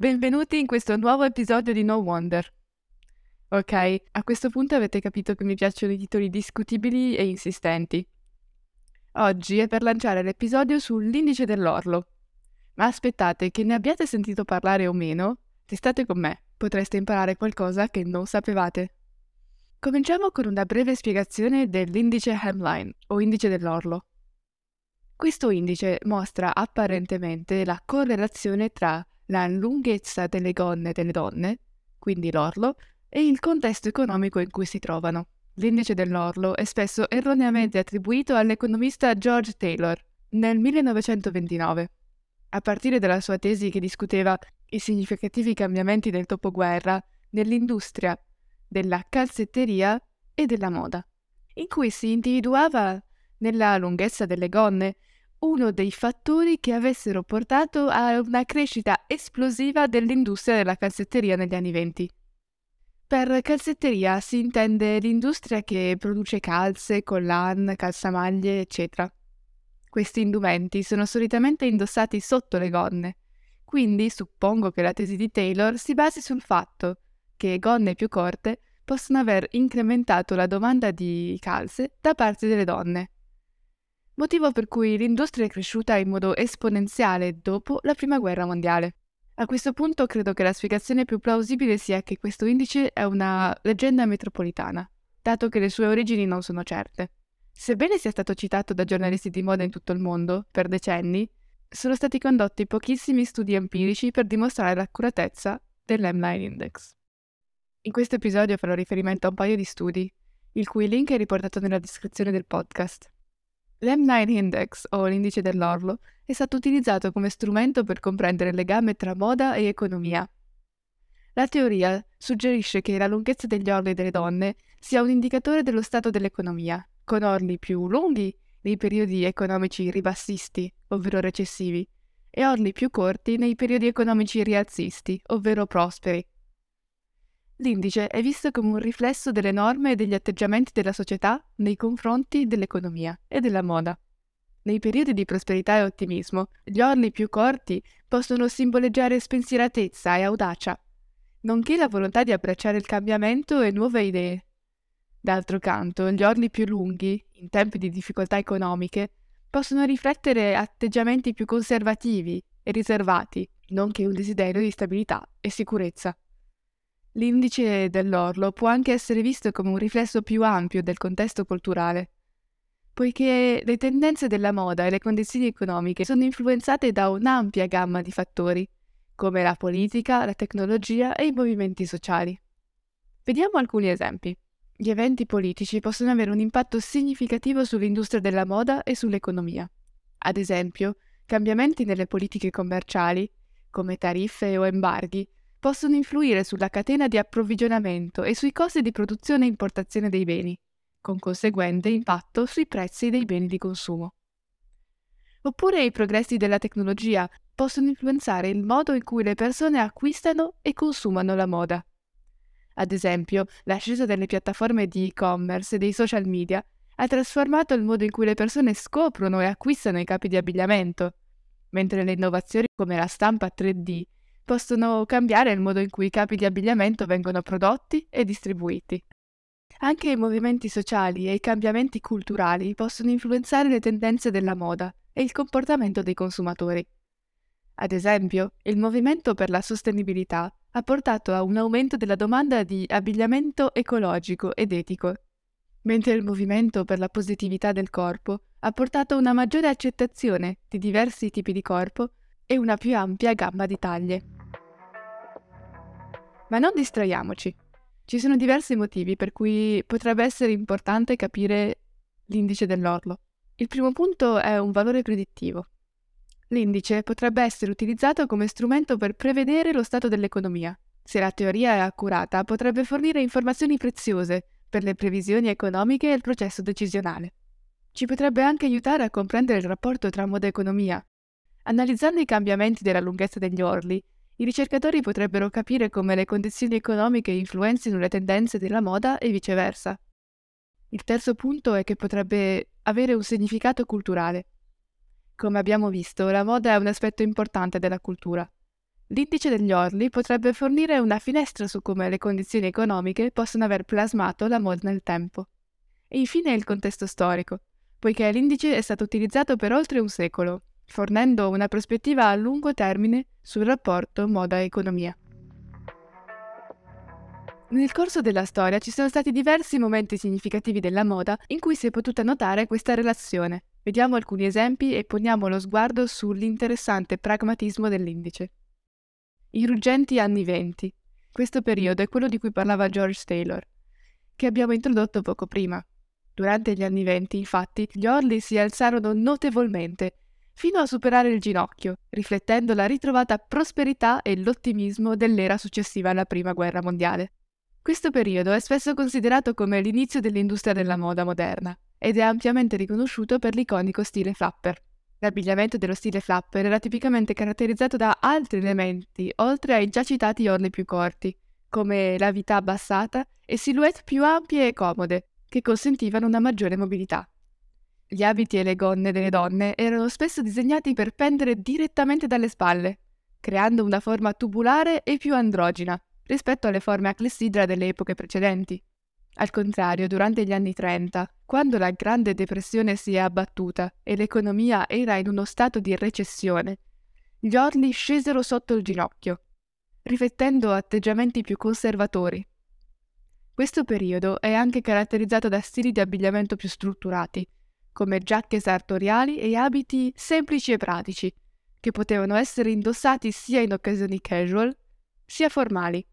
Benvenuti in questo nuovo episodio di No Wonder. Ok, a questo punto avete capito che mi piacciono i titoli discutibili e insistenti. Oggi è per lanciare l'episodio sull'indice dell'orlo. Ma aspettate, che ne abbiate sentito parlare o meno, restate con me, potreste imparare qualcosa che non sapevate. Cominciamo con una breve spiegazione dell'indice Hemline o indice dell'orlo. Questo indice mostra apparentemente la correlazione tra la lunghezza delle gonne delle donne, quindi l'orlo, e il contesto economico in cui si trovano. L'indice dell'orlo è spesso erroneamente attribuito all'economista George Taylor nel 1929. A partire dalla sua tesi che discuteva i significativi cambiamenti del dopoguerra nell'industria della calzetteria e della moda, in cui si individuava nella lunghezza delle gonne uno dei fattori che avessero portato a una crescita esplosiva dell'industria della calzetteria negli anni venti. Per calzetteria si intende l'industria che produce calze, collan, calzamaglie, eccetera. Questi indumenti sono solitamente indossati sotto le gonne, quindi suppongo che la tesi di Taylor si basi sul fatto che gonne più corte possono aver incrementato la domanda di calze da parte delle donne motivo per cui l'industria è cresciuta in modo esponenziale dopo la Prima Guerra Mondiale. A questo punto credo che la spiegazione più plausibile sia che questo indice è una leggenda metropolitana, dato che le sue origini non sono certe. Sebbene sia stato citato da giornalisti di moda in tutto il mondo per decenni, sono stati condotti pochissimi studi empirici per dimostrare l'accuratezza dell'M9 Index. In questo episodio farò riferimento a un paio di studi, il cui link è riportato nella descrizione del podcast. L'M9 Index, o l'indice dell'orlo, è stato utilizzato come strumento per comprendere il legame tra moda e economia. La teoria suggerisce che la lunghezza degli orli delle donne sia un indicatore dello stato dell'economia, con orli più lunghi nei periodi economici ribassisti, ovvero recessivi, e orli più corti nei periodi economici rialzisti, ovvero prosperi. L'indice è visto come un riflesso delle norme e degli atteggiamenti della società nei confronti dell'economia e della moda. Nei periodi di prosperità e ottimismo, gli orli più corti possono simboleggiare spensieratezza e audacia, nonché la volontà di abbracciare il cambiamento e nuove idee. D'altro canto, gli orli più lunghi, in tempi di difficoltà economiche, possono riflettere atteggiamenti più conservativi e riservati, nonché un desiderio di stabilità e sicurezza. L'indice dell'orlo può anche essere visto come un riflesso più ampio del contesto culturale, poiché le tendenze della moda e le condizioni economiche sono influenzate da un'ampia gamma di fattori, come la politica, la tecnologia e i movimenti sociali. Vediamo alcuni esempi. Gli eventi politici possono avere un impatto significativo sull'industria della moda e sull'economia. Ad esempio, cambiamenti nelle politiche commerciali, come tariffe o embarghi, possono influire sulla catena di approvvigionamento e sui costi di produzione e importazione dei beni, con conseguente impatto sui prezzi dei beni di consumo. Oppure i progressi della tecnologia possono influenzare il modo in cui le persone acquistano e consumano la moda. Ad esempio, l'ascesa delle piattaforme di e-commerce e dei social media ha trasformato il modo in cui le persone scoprono e acquistano i capi di abbigliamento, mentre le innovazioni come la stampa 3D possono cambiare il modo in cui i capi di abbigliamento vengono prodotti e distribuiti. Anche i movimenti sociali e i cambiamenti culturali possono influenzare le tendenze della moda e il comportamento dei consumatori. Ad esempio, il movimento per la sostenibilità ha portato a un aumento della domanda di abbigliamento ecologico ed etico, mentre il movimento per la positività del corpo ha portato a una maggiore accettazione di diversi tipi di corpo e una più ampia gamma di taglie. Ma non distraiamoci. Ci sono diversi motivi per cui potrebbe essere importante capire l'indice dell'orlo. Il primo punto è un valore predittivo. L'indice potrebbe essere utilizzato come strumento per prevedere lo stato dell'economia. Se la teoria è accurata, potrebbe fornire informazioni preziose per le previsioni economiche e il processo decisionale. Ci potrebbe anche aiutare a comprendere il rapporto tra moda e economia. Analizzando i cambiamenti della lunghezza degli orli, i ricercatori potrebbero capire come le condizioni economiche influenzino le tendenze della moda e viceversa. Il terzo punto è che potrebbe avere un significato culturale. Come abbiamo visto, la moda è un aspetto importante della cultura. L'indice degli orli potrebbe fornire una finestra su come le condizioni economiche possono aver plasmato la moda nel tempo. E infine il contesto storico, poiché l'indice è stato utilizzato per oltre un secolo, fornendo una prospettiva a lungo termine sul rapporto moda-economia. Nel corso della storia ci sono stati diversi momenti significativi della moda in cui si è potuta notare questa relazione. Vediamo alcuni esempi e poniamo lo sguardo sull'interessante pragmatismo dell'indice. I ruggenti anni venti. Questo periodo è quello di cui parlava George Taylor, che abbiamo introdotto poco prima. Durante gli anni venti, infatti, gli orli si alzarono notevolmente, fino a superare il ginocchio, riflettendo la ritrovata prosperità e l'ottimismo dell'era successiva alla Prima Guerra Mondiale. Questo periodo è spesso considerato come l'inizio dell'industria della moda moderna ed è ampiamente riconosciuto per l'iconico stile flapper. L'abbigliamento dello stile flapper era tipicamente caratterizzato da altri elementi, oltre ai già citati orli più corti, come la vita abbassata e silhouette più ampie e comode, che consentivano una maggiore mobilità. Gli abiti e le gonne delle donne erano spesso disegnati per pendere direttamente dalle spalle, creando una forma tubulare e più androgina rispetto alle forme a clessidra delle epoche precedenti. Al contrario, durante gli anni 30, quando la Grande Depressione si è abbattuta e l'economia era in uno stato di recessione, gli orli scesero sotto il ginocchio, riflettendo atteggiamenti più conservatori. Questo periodo è anche caratterizzato da stili di abbigliamento più strutturati, come giacche sartoriali e abiti semplici e pratici, che potevano essere indossati sia in occasioni casual sia formali.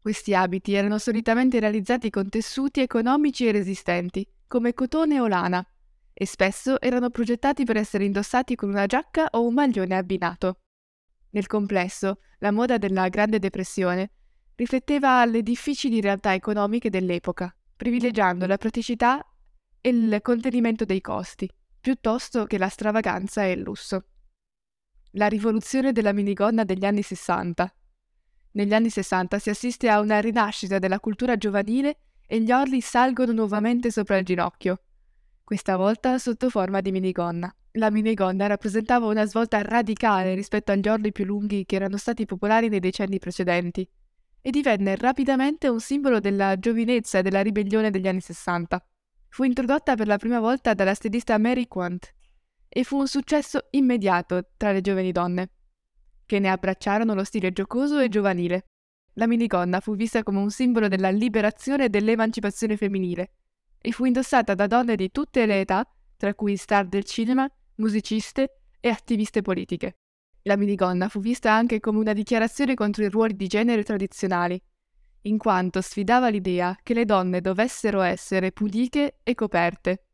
Questi abiti erano solitamente realizzati con tessuti economici e resistenti, come cotone o lana, e spesso erano progettati per essere indossati con una giacca o un maglione abbinato. Nel complesso, la moda della Grande Depressione rifletteva le difficili realtà economiche dell'epoca, privilegiando la praticità il contenimento dei costi, piuttosto che la stravaganza e il lusso. La rivoluzione della minigonna degli anni 60 negli anni 60 si assiste a una rinascita della cultura giovanile e gli orli salgono nuovamente sopra il ginocchio, questa volta sotto forma di minigonna. La minigonna rappresentava una svolta radicale rispetto agli orli più lunghi che erano stati popolari nei decenni precedenti e divenne rapidamente un simbolo della giovinezza e della ribellione degli anni 60. Fu introdotta per la prima volta dalla stilista Mary Quant e fu un successo immediato tra le giovani donne che ne abbracciarono lo stile giocoso e giovanile. La minigonna fu vista come un simbolo della liberazione e dell'emancipazione femminile e fu indossata da donne di tutte le età, tra cui star del cinema, musiciste e attiviste politiche. La minigonna fu vista anche come una dichiarazione contro i ruoli di genere tradizionali, in quanto sfidava l'idea che le donne dovessero essere pudiche e coperte.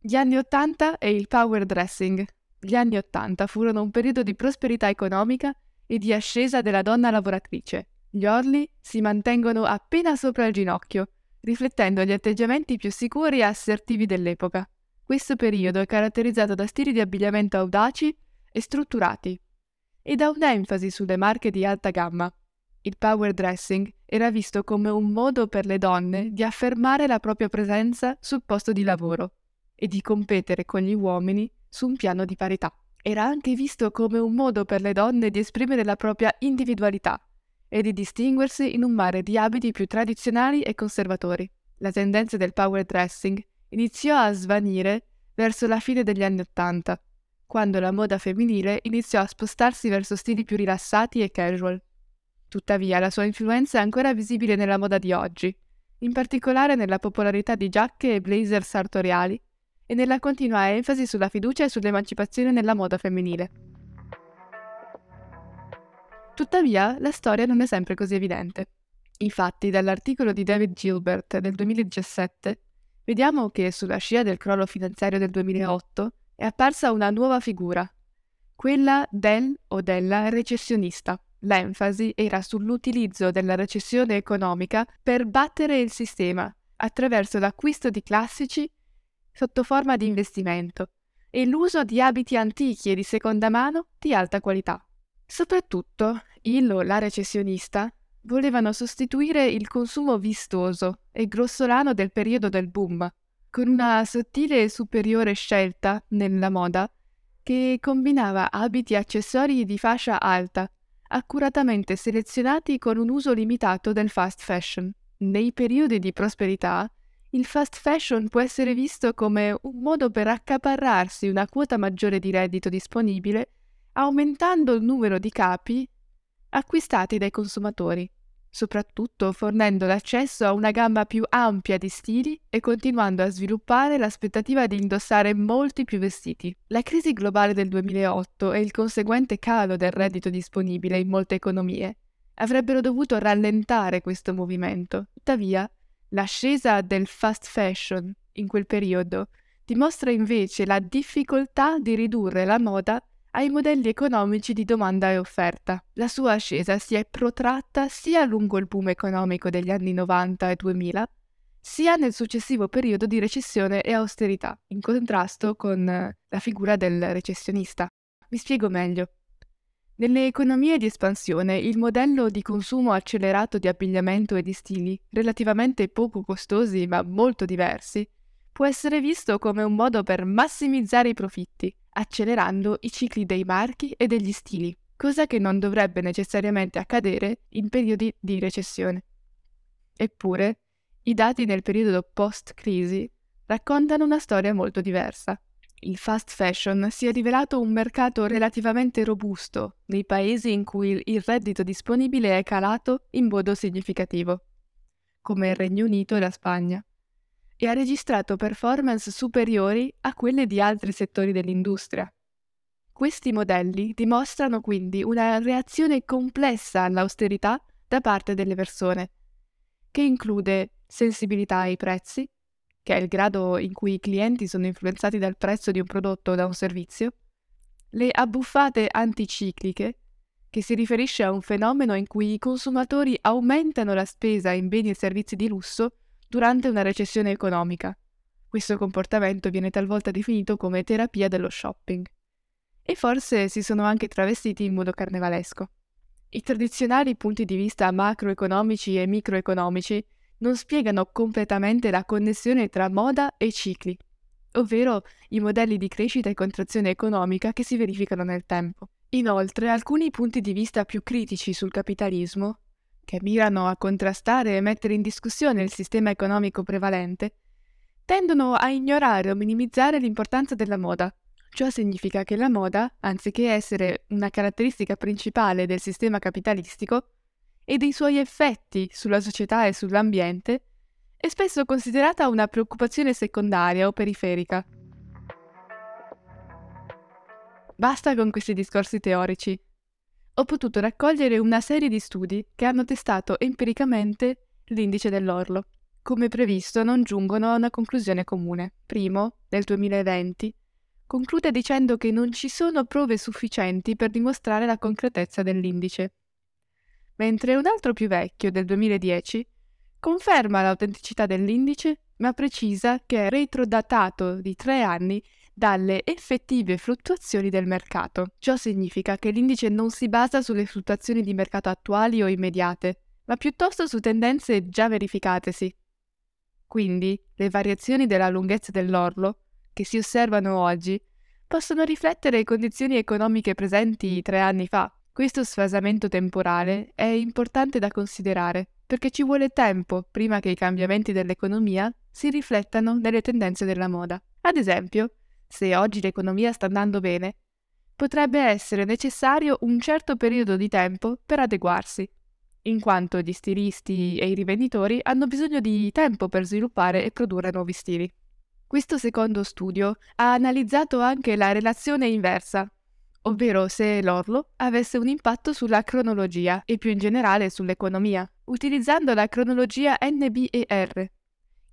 Gli anni Ottanta e il power dressing, gli anni Ottanta furono un periodo di prosperità economica e di ascesa della donna lavoratrice. Gli orli si mantengono appena sopra il ginocchio, riflettendo gli atteggiamenti più sicuri e assertivi dell'epoca. Questo periodo è caratterizzato da stili di abbigliamento audaci e strutturati e da un'enfasi sulle marche di alta gamma. Il power dressing era visto come un modo per le donne di affermare la propria presenza sul posto di lavoro e di competere con gli uomini su un piano di parità. Era anche visto come un modo per le donne di esprimere la propria individualità e di distinguersi in un mare di abiti più tradizionali e conservatori. La tendenza del power dressing iniziò a svanire verso la fine degli anni Ottanta, quando la moda femminile iniziò a spostarsi verso stili più rilassati e casual. Tuttavia la sua influenza è ancora visibile nella moda di oggi, in particolare nella popolarità di giacche e blazer sartoriali e nella continua enfasi sulla fiducia e sull'emancipazione nella moda femminile. Tuttavia, la storia non è sempre così evidente. Infatti, dall'articolo di David Gilbert del 2017, vediamo che sulla scia del crollo finanziario del 2008 è apparsa una nuova figura, quella del o della recessionista. L'enfasi era sull'utilizzo della recessione economica per battere il sistema attraverso l'acquisto di classici sotto forma di investimento e l'uso di abiti antichi e di seconda mano di alta qualità. Soprattutto, il o la recessionista volevano sostituire il consumo vistoso e grossolano del periodo del boom, con una sottile e superiore scelta nella moda che combinava abiti e accessori di fascia alta, accuratamente selezionati con un uso limitato del fast fashion. Nei periodi di prosperità, il fast fashion può essere visto come un modo per accaparrarsi una quota maggiore di reddito disponibile, aumentando il numero di capi acquistati dai consumatori, soprattutto fornendo l'accesso a una gamma più ampia di stili e continuando a sviluppare l'aspettativa di indossare molti più vestiti. La crisi globale del 2008 e il conseguente calo del reddito disponibile in molte economie avrebbero dovuto rallentare questo movimento. Tuttavia, L'ascesa del fast fashion in quel periodo dimostra invece la difficoltà di ridurre la moda ai modelli economici di domanda e offerta. La sua ascesa si è protratta sia lungo il boom economico degli anni 90 e 2000, sia nel successivo periodo di recessione e austerità, in contrasto con la figura del recessionista. Mi spiego meglio. Nelle economie di espansione, il modello di consumo accelerato di abbigliamento e di stili, relativamente poco costosi ma molto diversi, può essere visto come un modo per massimizzare i profitti, accelerando i cicli dei marchi e degli stili, cosa che non dovrebbe necessariamente accadere in periodi di recessione. Eppure, i dati nel periodo post-crisi raccontano una storia molto diversa il fast fashion si è rivelato un mercato relativamente robusto nei paesi in cui il reddito disponibile è calato in modo significativo, come il Regno Unito e la Spagna, e ha registrato performance superiori a quelle di altri settori dell'industria. Questi modelli dimostrano quindi una reazione complessa all'austerità da parte delle persone, che include sensibilità ai prezzi, che è il grado in cui i clienti sono influenzati dal prezzo di un prodotto o da un servizio, le abbuffate anticicliche, che si riferisce a un fenomeno in cui i consumatori aumentano la spesa in beni e servizi di lusso durante una recessione economica. Questo comportamento viene talvolta definito come terapia dello shopping. E forse si sono anche travestiti in modo carnevalesco. I tradizionali punti di vista macroeconomici e microeconomici non spiegano completamente la connessione tra moda e cicli, ovvero i modelli di crescita e contrazione economica che si verificano nel tempo. Inoltre, alcuni punti di vista più critici sul capitalismo, che mirano a contrastare e mettere in discussione il sistema economico prevalente, tendono a ignorare o minimizzare l'importanza della moda. Ciò significa che la moda, anziché essere una caratteristica principale del sistema capitalistico, e dei suoi effetti sulla società e sull'ambiente, è spesso considerata una preoccupazione secondaria o periferica. Basta con questi discorsi teorici. Ho potuto raccogliere una serie di studi che hanno testato empiricamente l'indice dell'orlo. Come previsto, non giungono a una conclusione comune. Primo, nel 2020, conclude dicendo che non ci sono prove sufficienti per dimostrare la concretezza dell'indice mentre un altro più vecchio, del 2010, conferma l'autenticità dell'indice, ma precisa che è retrodatato di tre anni dalle effettive fluttuazioni del mercato. Ciò significa che l'indice non si basa sulle fluttuazioni di mercato attuali o immediate, ma piuttosto su tendenze già verificatesi. Quindi, le variazioni della lunghezza dell'orlo, che si osservano oggi, possono riflettere condizioni economiche presenti tre anni fa, questo sfasamento temporale è importante da considerare perché ci vuole tempo prima che i cambiamenti dell'economia si riflettano nelle tendenze della moda. Ad esempio, se oggi l'economia sta andando bene, potrebbe essere necessario un certo periodo di tempo per adeguarsi, in quanto gli stilisti e i rivenditori hanno bisogno di tempo per sviluppare e produrre nuovi stili. Questo secondo studio ha analizzato anche la relazione inversa ovvero se l'orlo avesse un impatto sulla cronologia e più in generale sull'economia, utilizzando la cronologia NBER,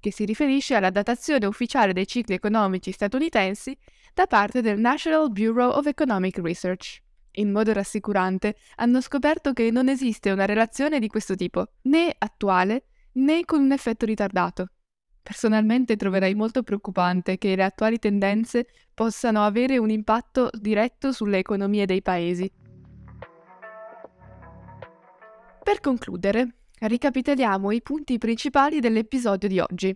che si riferisce alla datazione ufficiale dei cicli economici statunitensi da parte del National Bureau of Economic Research. In modo rassicurante hanno scoperto che non esiste una relazione di questo tipo, né attuale né con un effetto ritardato. Personalmente troverei molto preoccupante che le attuali tendenze possano avere un impatto diretto sulle economie dei paesi. Per concludere, ricapitoliamo i punti principali dell'episodio di oggi.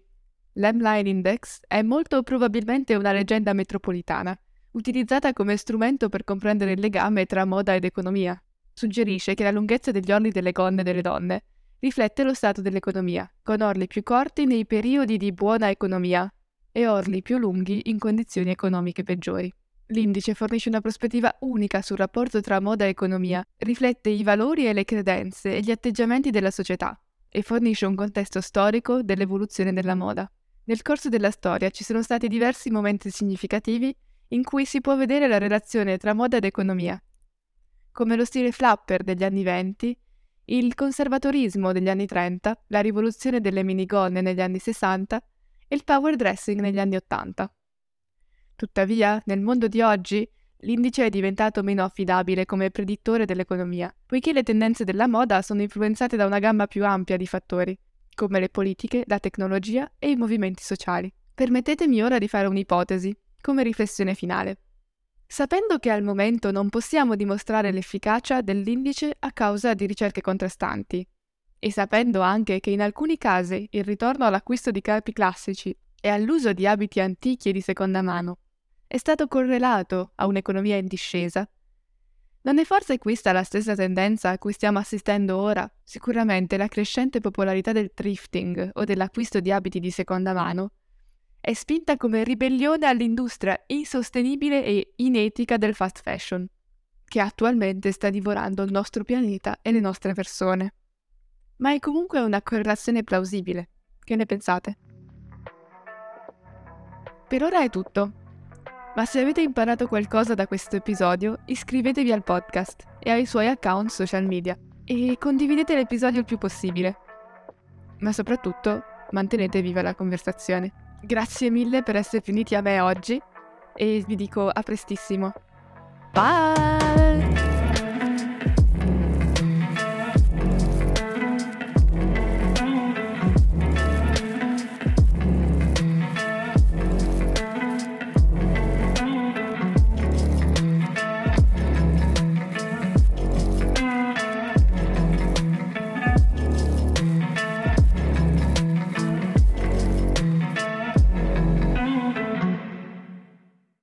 L'M-Line Index è molto probabilmente una leggenda metropolitana, utilizzata come strumento per comprendere il legame tra moda ed economia. Suggerisce che la lunghezza degli orli delle gonne delle donne riflette lo stato dell'economia, con orli più corti nei periodi di buona economia e orli più lunghi in condizioni economiche peggiori. L'indice fornisce una prospettiva unica sul rapporto tra moda e economia, riflette i valori e le credenze e gli atteggiamenti della società e fornisce un contesto storico dell'evoluzione della moda. Nel corso della storia ci sono stati diversi momenti significativi in cui si può vedere la relazione tra moda ed economia, come lo stile flapper degli anni 20, il conservatorismo degli anni 30, la rivoluzione delle minigonne negli anni 60 e il power dressing negli anni 80. Tuttavia, nel mondo di oggi, l'indice è diventato meno affidabile come predittore dell'economia, poiché le tendenze della moda sono influenzate da una gamma più ampia di fattori, come le politiche, la tecnologia e i movimenti sociali. Permettetemi ora di fare un'ipotesi, come riflessione finale. Sapendo che al momento non possiamo dimostrare l'efficacia dell'indice a causa di ricerche contrastanti, e sapendo anche che in alcuni casi il ritorno all'acquisto di capi classici e all'uso di abiti antichi e di seconda mano è stato correlato a un'economia in discesa, non è forse questa la stessa tendenza a cui stiamo assistendo ora? Sicuramente la crescente popolarità del thrifting o dell'acquisto di abiti di seconda mano è spinta come ribellione all'industria insostenibile e inetica del fast fashion, che attualmente sta divorando il nostro pianeta e le nostre persone. Ma è comunque una correlazione plausibile. Che ne pensate? Per ora è tutto. Ma se avete imparato qualcosa da questo episodio, iscrivetevi al podcast e ai suoi account social media e condividete l'episodio il più possibile. Ma soprattutto mantenete viva la conversazione. Grazie mille per essere venuti a me oggi e vi dico a prestissimo. Bye!